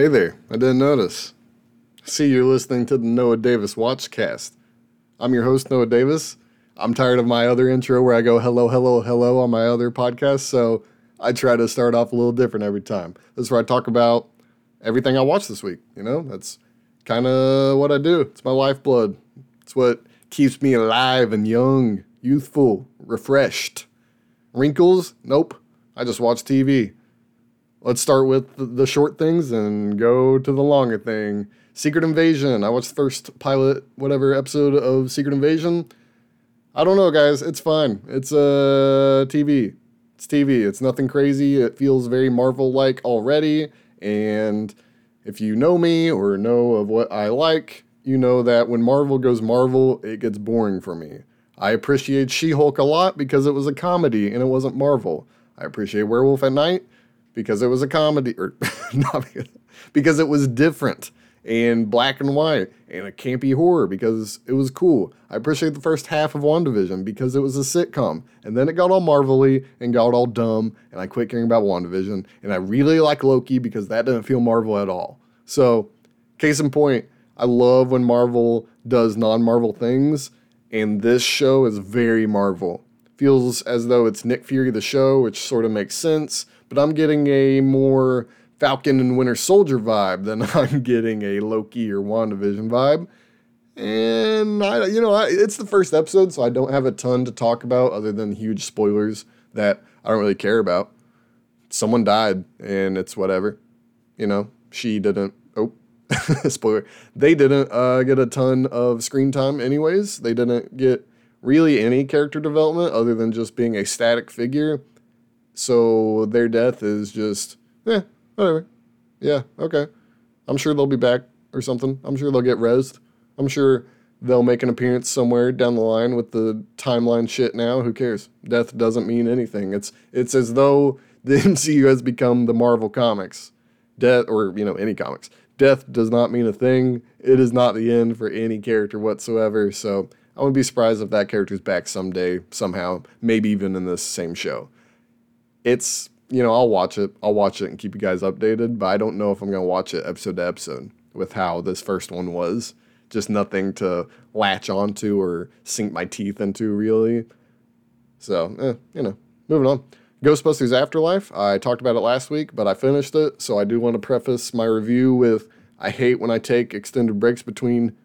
hey there. I didn't notice. See, you're listening to the Noah Davis Watchcast. I'm your host, Noah Davis. I'm tired of my other intro where I go hello, hello, hello on my other podcast, so I try to start off a little different every time. This is where I talk about everything I watched this week. You know, that's kind of what I do. It's my lifeblood. It's what keeps me alive and young, youthful, refreshed. Wrinkles? Nope. I just watch TV. Let's start with the- short things and go to the longer thing. Secret Invasion. I watched the first pilot, whatever episode of Secret Invasion. I don't know, guys. It's fine. It's uh, TV. It's TV. It's nothing crazy. It feels very Marvel like already. And if you know me or know of what I like, you know that when Marvel goes Marvel, it gets boring for me. I appreciate She Hulk a lot because it was a comedy and it wasn't Marvel. I appreciate Werewolf at Night because it was a comedy, or not because, because it was different and black and white and a campy horror because it was cool. I appreciate the first half of WandaVision because it was a sitcom. And then it got all marvelly and got all dumb, and I quit caring about WandaVision. And I really like Loki because that didn't feel Marvel at all. So, case in point, I love when Marvel does non Marvel things, and this show is very Marvel. Feels as though it's Nick Fury the show, which sort of makes sense, but I'm getting a more Falcon and Winter Soldier vibe than I'm getting a Loki or WandaVision vibe. And I, you know, I, it's the first episode, so I don't have a ton to talk about other than huge spoilers that I don't really care about. Someone died, and it's whatever. You know, she didn't. Oh, spoiler. They didn't uh, get a ton of screen time, anyways. They didn't get really any character development other than just being a static figure. So their death is just, eh, whatever. Yeah, okay. I'm sure they'll be back or something. I'm sure they'll get rezzed. I'm sure they'll make an appearance somewhere down the line with the timeline shit now. Who cares? Death doesn't mean anything. It's it's as though the MCU has become the Marvel comics. Death or you know any comics. Death does not mean a thing. It is not the end for any character whatsoever. So I wouldn't be surprised if that character's back someday, somehow, maybe even in this same show. It's you know, I'll watch it. I'll watch it and keep you guys updated, but I don't know if I'm to watch it episode to episode with how this first one was. Just nothing to latch onto or sink my teeth into, really. So, eh, you know, moving on. Ghostbusters Afterlife. I talked about it last week, but I finished it, so I do want to preface my review with I hate when I take extended breaks between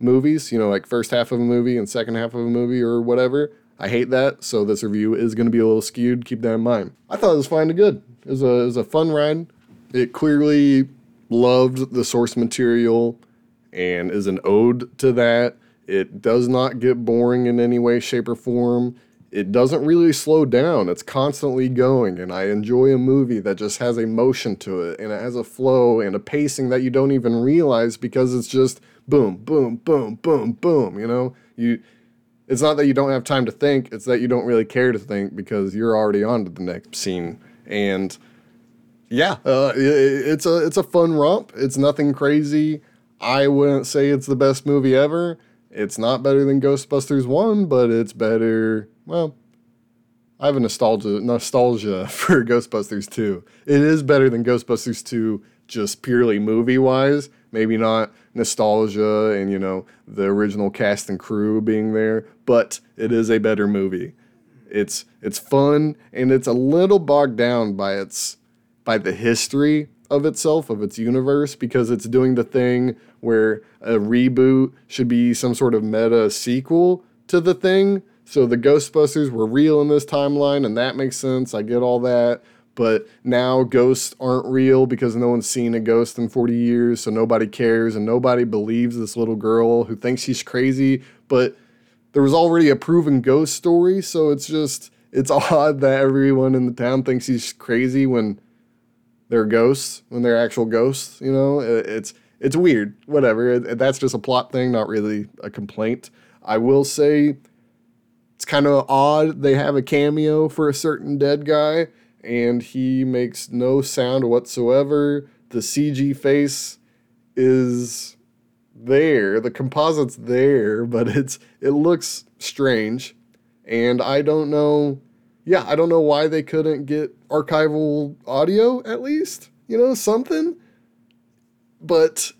movies, you know, like first half of a movie and second half of a movie or whatever. I hate that, so this review is going to be a little skewed. Keep that in mind. I thought it was fine to good. It was a it was a fun ride. It clearly loved the source material and is an ode to that. It does not get boring in any way, shape, or form. It doesn't really slow down. It's constantly going, and I enjoy a movie that just has a motion to it and it has a flow and a pacing that you don't even realize because it's just boom, boom, boom, boom, boom. You know, you it's not that you don't have time to think, it's that you don't really care to think because you're already on to the next scene. And yeah, uh, i- i- it's a it's a fun romp. It's nothing crazy. I wouldn't say it's the best movie ever. It's not better than Ghostbusters 1, but it's better. Well, I have a nostalgia nostalgia for Ghostbusters 2. It is better than Ghostbusters 2 just purely movie wise. Maybe not nostalgia and you know the original cast and crew being there, but it is a better movie. It's it's fun and it's a little bogged down by its by the history of itself of its universe because it's doing the thing where a reboot should be some sort of meta sequel to the thing So the Ghostbusters were real in this timeline, and that makes sense. I get all that. But now ghosts aren't real because no one's seen a ghost in 40 years, so nobody cares, and nobody believes this little girl who thinks she's crazy. But there was already a proven ghost story, so it's just it's odd that everyone in the town thinks he's crazy when they're ghosts, when they're actual ghosts. You know, it's it's weird. Whatever. That's just a plot thing, not really a complaint. I will say it's kind of odd they have a cameo for a certain dead guy and he makes no sound whatsoever. The CG face is there, the composite's there, but it's it looks strange. And I don't know yeah, I don't know why they couldn't get archival audio at least, you know, something. But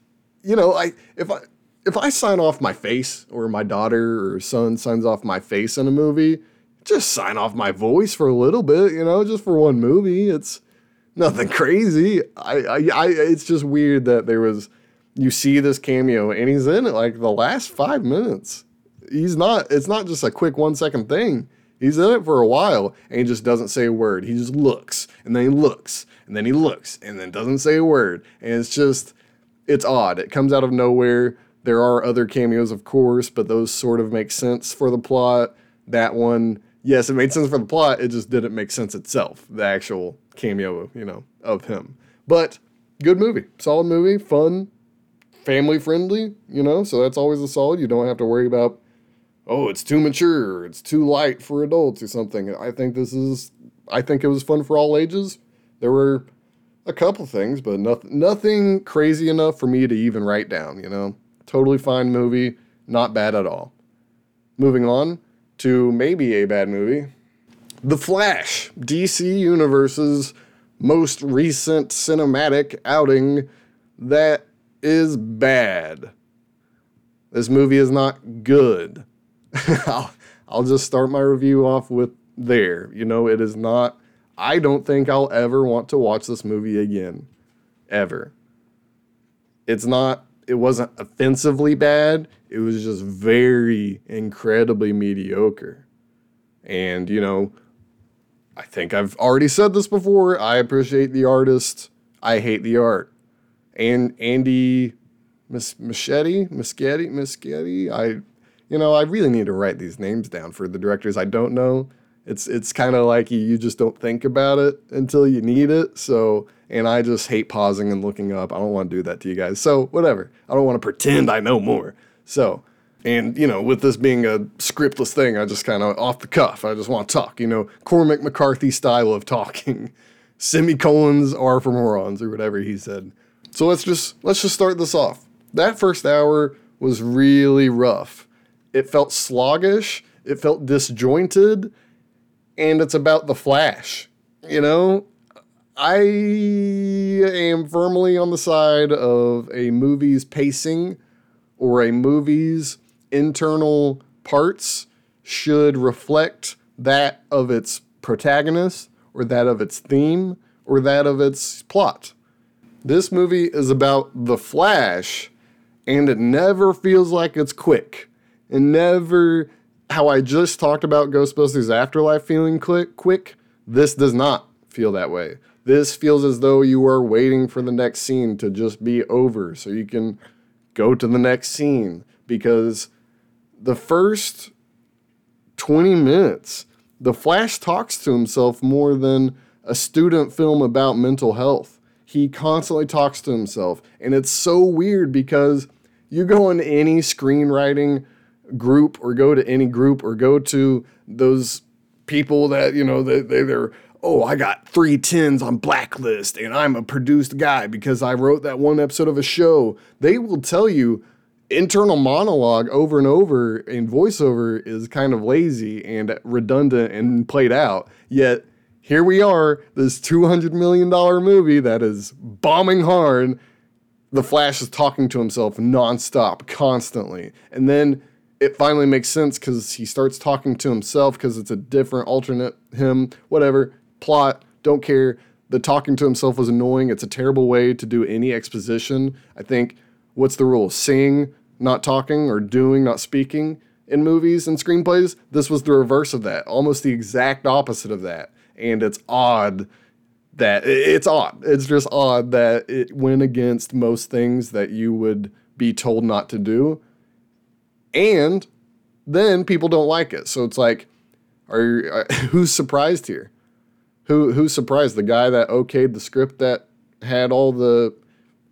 you know, I if I if I sign off my face or my daughter or son signs off my face in a movie, just sign off my voice for a little bit, you know, just for one movie. It's nothing crazy. I, I, I, it's just weird that there was, you see this cameo and he's in it like the last five minutes. He's not, it's not just a quick one second thing. He's in it for a while and he just doesn't say a word. He just looks and then he looks and then he looks and then doesn't say a word. And it's just, it's odd. It comes out of nowhere. There are other cameos, of course, but those sort of make sense for the plot. That one, yes, it made sense for the plot. It just didn't make sense itself. The actual cameo, you know, of him. But good movie, solid movie, fun, family friendly. You know, so that's always a solid. You don't have to worry about, oh, it's too mature, it's too light for adults or something. I think this is. I think it was fun for all ages. There were a couple things, but nothing nothing crazy enough for me to even write down. You know, totally fine movie, not bad at all. Moving on to maybe a bad movie. The Flash, DC Universe's most recent cinematic outing that is bad. This movie is not good. I'll, I'll just start my review off with there. You know, it is not, I don't think I'll ever want to watch this movie again. Ever. It's not it wasn't offensively bad. It was just very incredibly mediocre. And, you know, I think I've already said this before. I appreciate the artist. I hate the art. And Andy Mis- Machete, Muschietti, Muschietti. I, you know, I really need to write these names down for the directors I don't know. It's it's kind of like you, you just don't think about it until you need it. So and I just hate pausing and looking up. I don't want to do that to you guys. So, whatever. I don't want to pretend I know more. So, and you know, with this being a scriptless thing, I just kind of off the cuff. I just want to talk. You know, Cormac McCarthy style of talking. Semicolons are for morons, or whatever he said. So let's just let's just start this off. That first hour was really rough. It felt sluggish. It felt disjointed, and it's about the Flash. You know, I am firmly on the side of a movie's pacing or a movie's internal parts should reflect that of its protagonist or that of its theme or that of its plot. This movie is about the Flash and it never feels like it's quick. It never how I just talked about Ghostbusters Afterlife feeling quick quick, this does not feel that way. This feels as though you are waiting for the next scene to just be over so you can go to the next scene because the first 20 minutes, The Flash talks to himself more than a student film about mental health. He constantly talks to himself. And it's so weird because you go in any screenwriting group or go to any group or go to those people that, you know, they, they, they're oh, I got three tens on Blacklist and I'm a produced guy because I wrote that one episode of a show. They will tell you internal monologue over and over and voiceover is kind of lazy and redundant and played out. Yet here we are, this $200 million movie that is bombing hard. The Flash is talking to himself nonstop, constantly. And then it finally makes sense because he starts talking to himself because it's a different alternate him, whatever plot, don't care. The talking to himself was annoying. It's a terrible way to do any exposition. I think what's the rule? Sing, not talking, or doing, not speaking. in movies and screenplays. This was the reverse of that, almost the exact opposite of that. And it's odd that it's odd. It's just odd that it went against most things that you would be told not to do. And then people don't like it. So it's like, are, uh, who's surprised here? Who who's surprised? The guy that okayed the script that had all the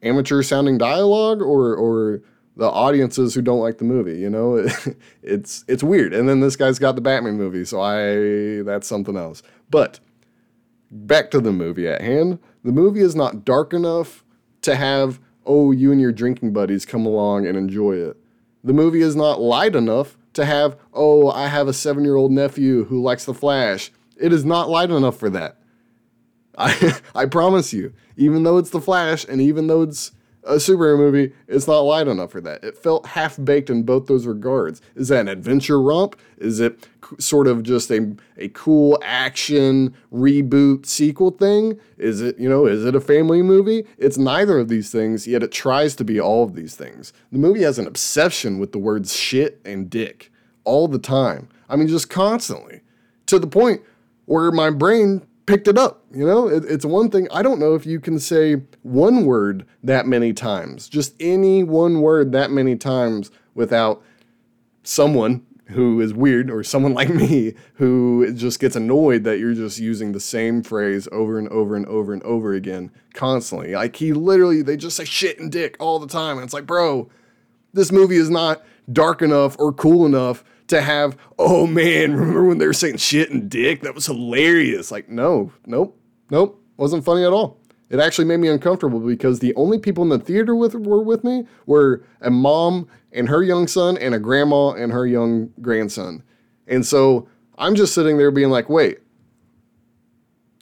amateur sounding dialogue, or or the audiences who don't like the movie? You know, it's it's weird. And then this guy's got the Batman movie, so I that's something else. But back to the movie at hand. The movie is not dark enough to have, oh, you and your drinking buddies come along and enjoy it. The movie is not light enough to have, oh, I have a seven year old nephew who likes The Flash. It is not light enough for that. I, I promise you, even though it's The Flash and even though it's a superhero movie, it's not light enough for that. It felt half baked in both those regards. Is that an adventure romp? Is it sort of just a, a cool action reboot sequel thing? Is it, you know, is it a family movie? It's neither of these things, yet it tries to be all of these things. The movie has an obsession with the words shit and dick all the time. I mean, just constantly to the point where my brain picked it up. You know, it, it's one thing. I don't know if you can say one word that many times, just any one word that many times without someone who is weird or someone like me who just gets annoyed that you're just using the same phrase over and over and over and over again constantly. Like he literally, they just say shit and dick all the time. And it's like, bro, this movie is not dark enough or cool enough to have, oh man, remember when they were saying shit and dick? That was hilarious. Like, no, nope, nope, wasn't funny at all. It actually made me uncomfortable because the only people in the theater with were with me were a mom and her young son and a grandma and her young grandson. And so I'm just sitting there being like, wait,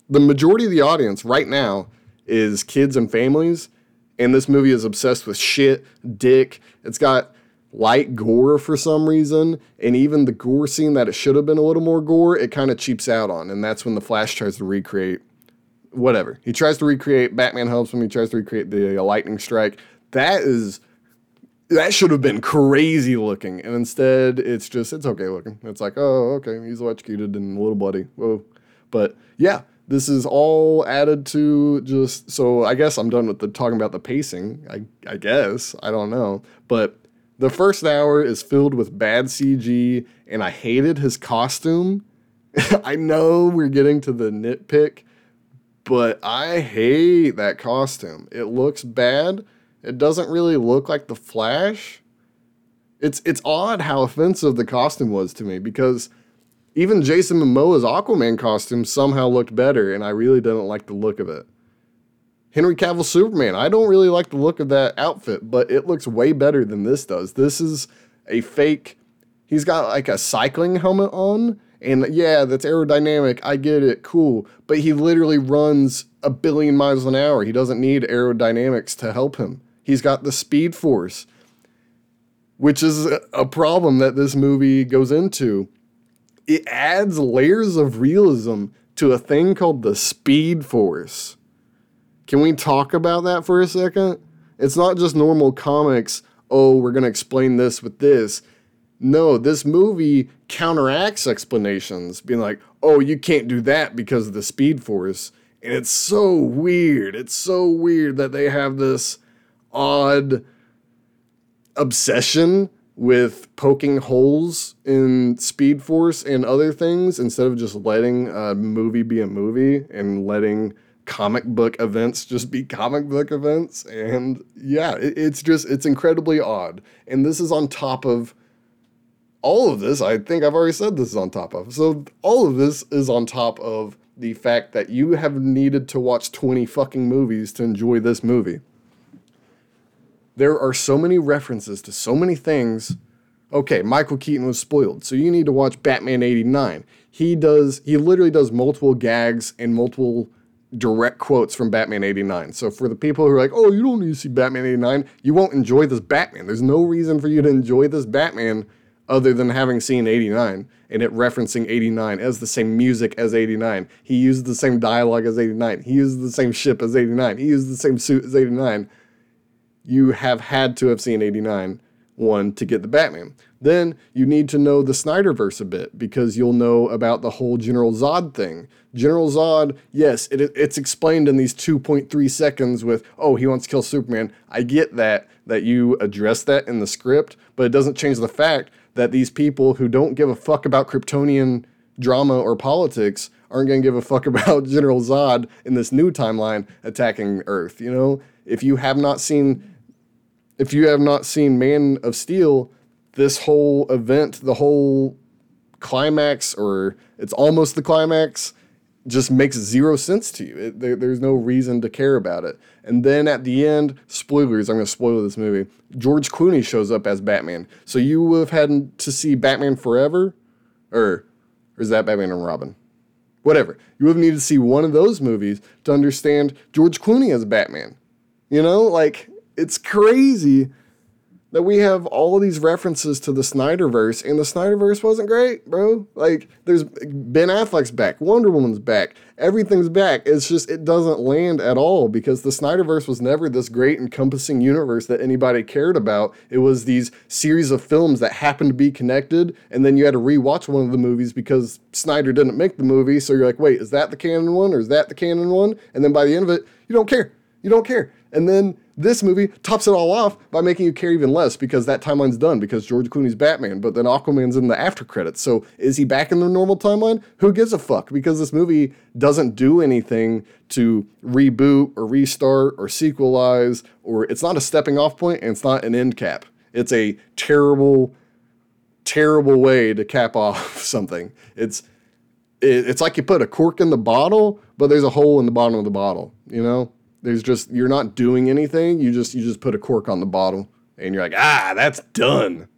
the majority of the audience right now is kids and families, and this movie is obsessed with shit, dick. It's got light gore for some reason, and even the gore scene that it should have been a little more gore, it kind of cheaps out on, and that's when the Flash tries to recreate whatever. He tries to recreate Batman helps him. He tries to recreate the uh, lightning strike. That is that should have been crazy looking, and instead it's just it's okay looking. It's like oh okay, he's electrocuted and a little bloody. Whoa, but yeah, this is all added to just so I guess I'm done with the talking about the pacing. I I guess I don't know, but the first hour is filled with bad CG, and I hated his costume. I know we're getting to the nitpick, but I hate that costume. It looks bad. It doesn't really look like the Flash. It's it's odd how offensive the costume was to me because even Jason Momoa's Aquaman costume somehow looked better, and I really didn't like the look of it. Henry Cavill Superman. I don't really like the look of that outfit, but it looks way better than this does. This is a fake. He's got like a cycling helmet on, and yeah, that's aerodynamic. I get it, cool. But he literally runs a billion miles an hour. He doesn't need aerodynamics to help him. He's got the speed force, which is a problem that this movie goes into. It adds layers of realism to a thing called the speed force can we talk about that for a second? It's not just normal comics, oh, we're going to explain this with this. No, this movie counteracts explanations, being like, oh, you can't do that because of the speed force. And it's so weird. It's so weird that they have this odd obsession with poking holes in Speed Force and other things instead of just letting a movie be a movie and letting comic book events just be comic book events. And yeah it, it's just it's incredibly odd. And this is on top of all of this. I think i've already said this is on top of. So all of this is on top of the fact that you have needed to watch 20 fucking movies to enjoy this movie. There are so many references to so many things. Okay michael keaton was spoiled so you need to watch batman 89 he does he literally does multiple gags and multiple direct quotes from Batman 89. So for the people who are like, oh, you don't need to see Batman 89, you won't enjoy this Batman. There's no reason for you to enjoy this Batman other than having seen 89 and it referencing 89 as the same music as 89. He used the same dialogue as 89. He used the same ship as 89. He used the same suit as 89. You have had to have seen 89 one to get the Batman. Then you need to know the Snyderverse a bit because you'll know about the whole General Zod thing. General Zod, yes, it, it's explained in these 2.3 seconds with, oh, he wants to kill Superman. I get that, that you address that in the script, but it doesn't change the fact that these people who don't give a fuck about Kryptonian drama or politics aren't going to give a fuck about General Zod in this new timeline attacking Earth. You know, if you have not seen, if you have not seen Man of Steel, this whole event, the whole climax, or it's almost the climax, just makes zero sense to you. It, there, there's no reason to care about it. And then at the end, spoilers, I'm going to spoil this movie. George Clooney shows up as Batman. So you would have had to see Batman Forever, or, or is that Batman and Robin? Whatever. You would have needed to see one of those movies to understand George Clooney as Batman. You know, like, it's crazy that we have all of these references to the Snyderverse, and the Snyderverse wasn't great, bro. Like, there's Ben Affleck's back, Wonder Woman's back, everything's back. It's just, it doesn't land at all because the Snyderverse was never this great encompassing universe that anybody cared about. It was these series of films that happened to be connected, and then you had to rewatch one of the movies because Snyder didn't make the movie. So you're like, wait, is that the canon one or is that the canon one? And then by the end of it, you don't care. You don't care. And then this movie tops it all off by making you care even less because that timeline's done because George Clooney's Batman, but then Aquaman's in the after credits. So is he back in the normal timeline? Who gives a fuck? Because this movie doesn't do anything to reboot or restart or sequelize, or it's not a stepping off point and it's not an end cap. It's a terrible, terrible way to cap off something. It's it's like you put a cork in the bottle, but there's a hole in the bottom of the bottle, you know? There's just you're not doing anything. You just you just put a cork on the bottle and you're like, ah, that's done.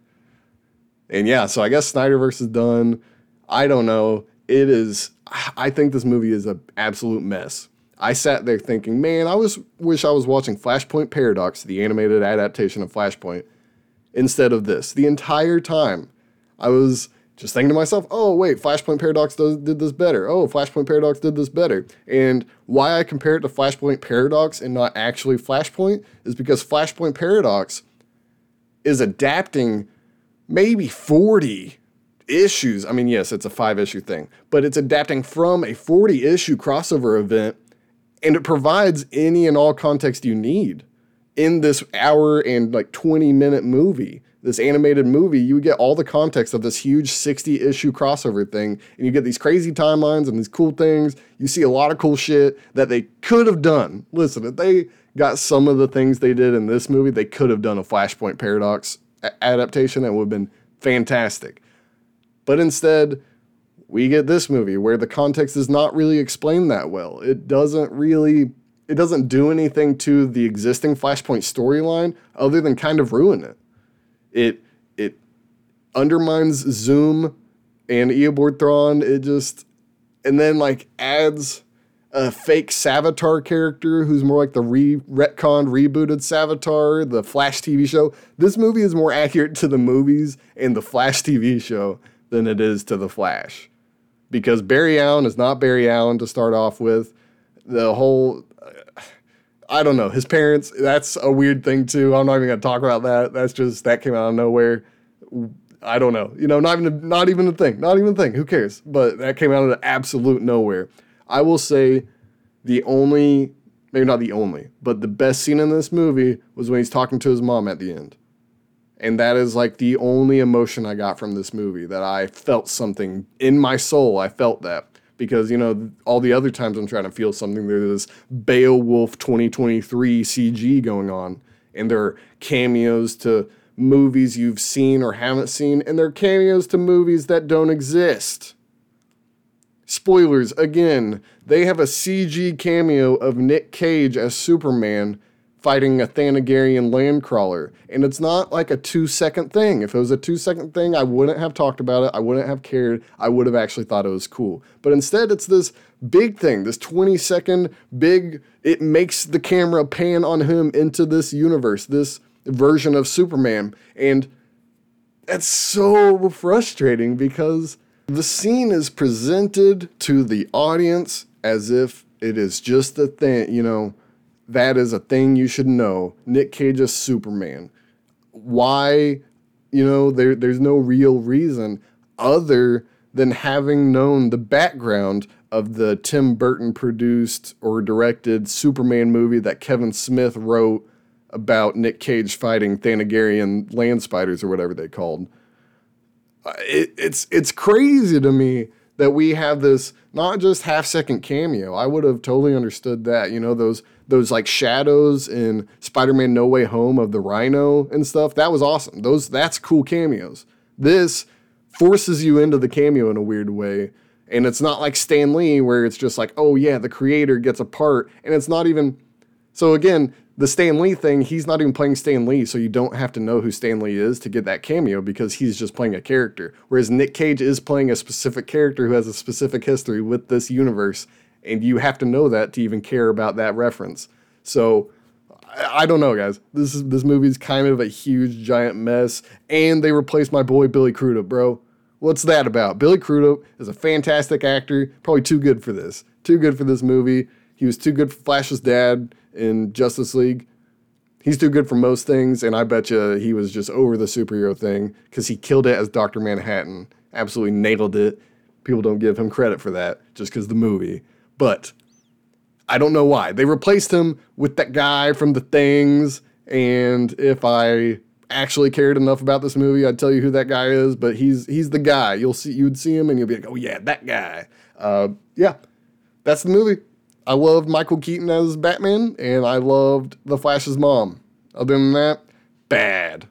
And yeah, so I guess Snyderverse is done. I don't know. It is. I think this movie is an absolute mess. I sat there thinking, man, I was wish I was watching Flashpoint Paradox, the animated adaptation of Flashpoint, instead of this. The entire time, I was just thinking to myself, oh, wait, Flashpoint Paradox does, did this better. Oh, Flashpoint Paradox did this better. And why I compare it to Flashpoint Paradox and not actually Flashpoint is because Flashpoint Paradox is adapting maybe 40 issues. I mean, yes, it's a five issue thing, but it's adapting from a 40 issue crossover event and it provides any and all context you need in this hour and like 20 minute movie this animated movie, you get all the context of this huge 60 issue crossover thing, and you get these crazy timelines and these cool things. You see a lot of cool shit that they could have done. Listen, if they got some of the things they did in this movie, they could have done a Flashpoint Paradox adaptation that would have been fantastic. But instead, we get this movie where the context is not really explained that well. It doesn't really it doesn't do anything to the existing Flashpoint storyline other than kind of ruin it. It it undermines Zoom and Eobard Thawne. It just and then like adds a fake Savitar character who's more like the re retconned rebooted Savitar, the Flash TV show. This movie is more accurate to the movies and the Flash TV show than it is to the Flash. Because Barry Allen is not Barry Allen to start off with. The whole I don't know. His parents, that's a weird thing too. I'm not even gonna talk about that. That's just that came out of nowhere. I don't know. You know, not even not even a thing. Not even a thing. Who cares? But that came out of absolute nowhere. I will say the only maybe not the only, but the best scene in this movie was when he's talking to his mom at the end. And that is like the only emotion I got from this movie that I felt something in my soul. I felt that because you know all the other times I'm trying to feel something there's this Beowulf 2023 CG going on and there are cameos to movies you've seen or haven't seen and there are cameos to movies that don't exist. Spoilers again, they have a CG cameo of Nick Cage as Superman fighting a Thanagarian landcrawler. And it's not like a two second thing. If it was a two second thing, I wouldn't have talked about it. I wouldn't have cared. I would have actually thought it was cool. But instead, it's this big thing, this 20 second big, it makes the camera pan on him into this universe, this version of Superman. And that's so frustrating because the scene is presented to the audience as if it is just a thing, you know that is a thing you should know. Nick Cage is Superman. Why You know, there there's no real reason other than having known the background of the Tim Burton produced or directed Superman movie that Kevin Smith wrote about Nick Cage fighting Thanagarian land spiders or whatever they called. Uh, it, it's it's crazy to me that we have this not just half second cameo. I would have totally understood that. You know those those like shadows in Spider-Man No Way Home of the Rhino and stuff. That was awesome. Those that's cool cameos. This forces you into the cameo in a weird way. And it's not like Stan Lee where it's just like, oh yeah, the creator gets a part, and it's not even. So again, the Stan Lee thing, he's not even playing Stan Lee, so you don't have to know who Stan Lee is to get that cameo because he's just playing a character. Whereas Nick Cage is playing a specific character who has a specific history with this universe, and you have to know that to even care about that reference. So I, I don't know, guys. This is this movie's kind of a huge giant mess, and they replaced my boy Billy Crudup, bro. What's that about? Billy Crudup is a fantastic actor, probably too good for this. Too good for this movie. He was too good for Flash's dad in Justice League. He's too good for most things, and I bet you he was just over the superhero thing because he killed it as Dr. Manhattan. Absolutely nailed it. People don't give him credit for that just because the movie. But I don't know why. They replaced him with that guy from The Things, and if I actually cared enough about this movie, I'd tell you who that guy is. But he's he's the guy. You'll see you'd see him and you'll be like, oh yeah, that guy. Uh, yeah, that's the movie. I loved Michael Keaton as Batman, and I loved The Flash's mom. Other than that, bad.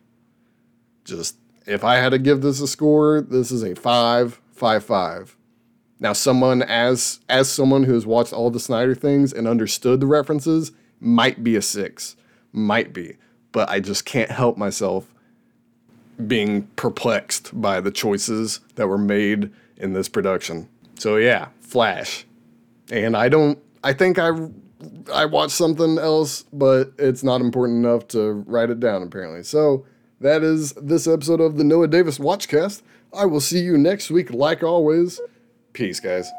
Just if I had to give this a score, this is a five, five, five. Now, someone as as someone who has watched all the Snyder things and understood the references might be a six, might be, but I just can't help myself being perplexed by the choices that were made in this production. So yeah, Flash, and I don't I think I I watched something else, but it's not important enough to write it down apparently. So that is this episode of the Noah Davis Watchcast. I will see you next week, like always. Peace, guys.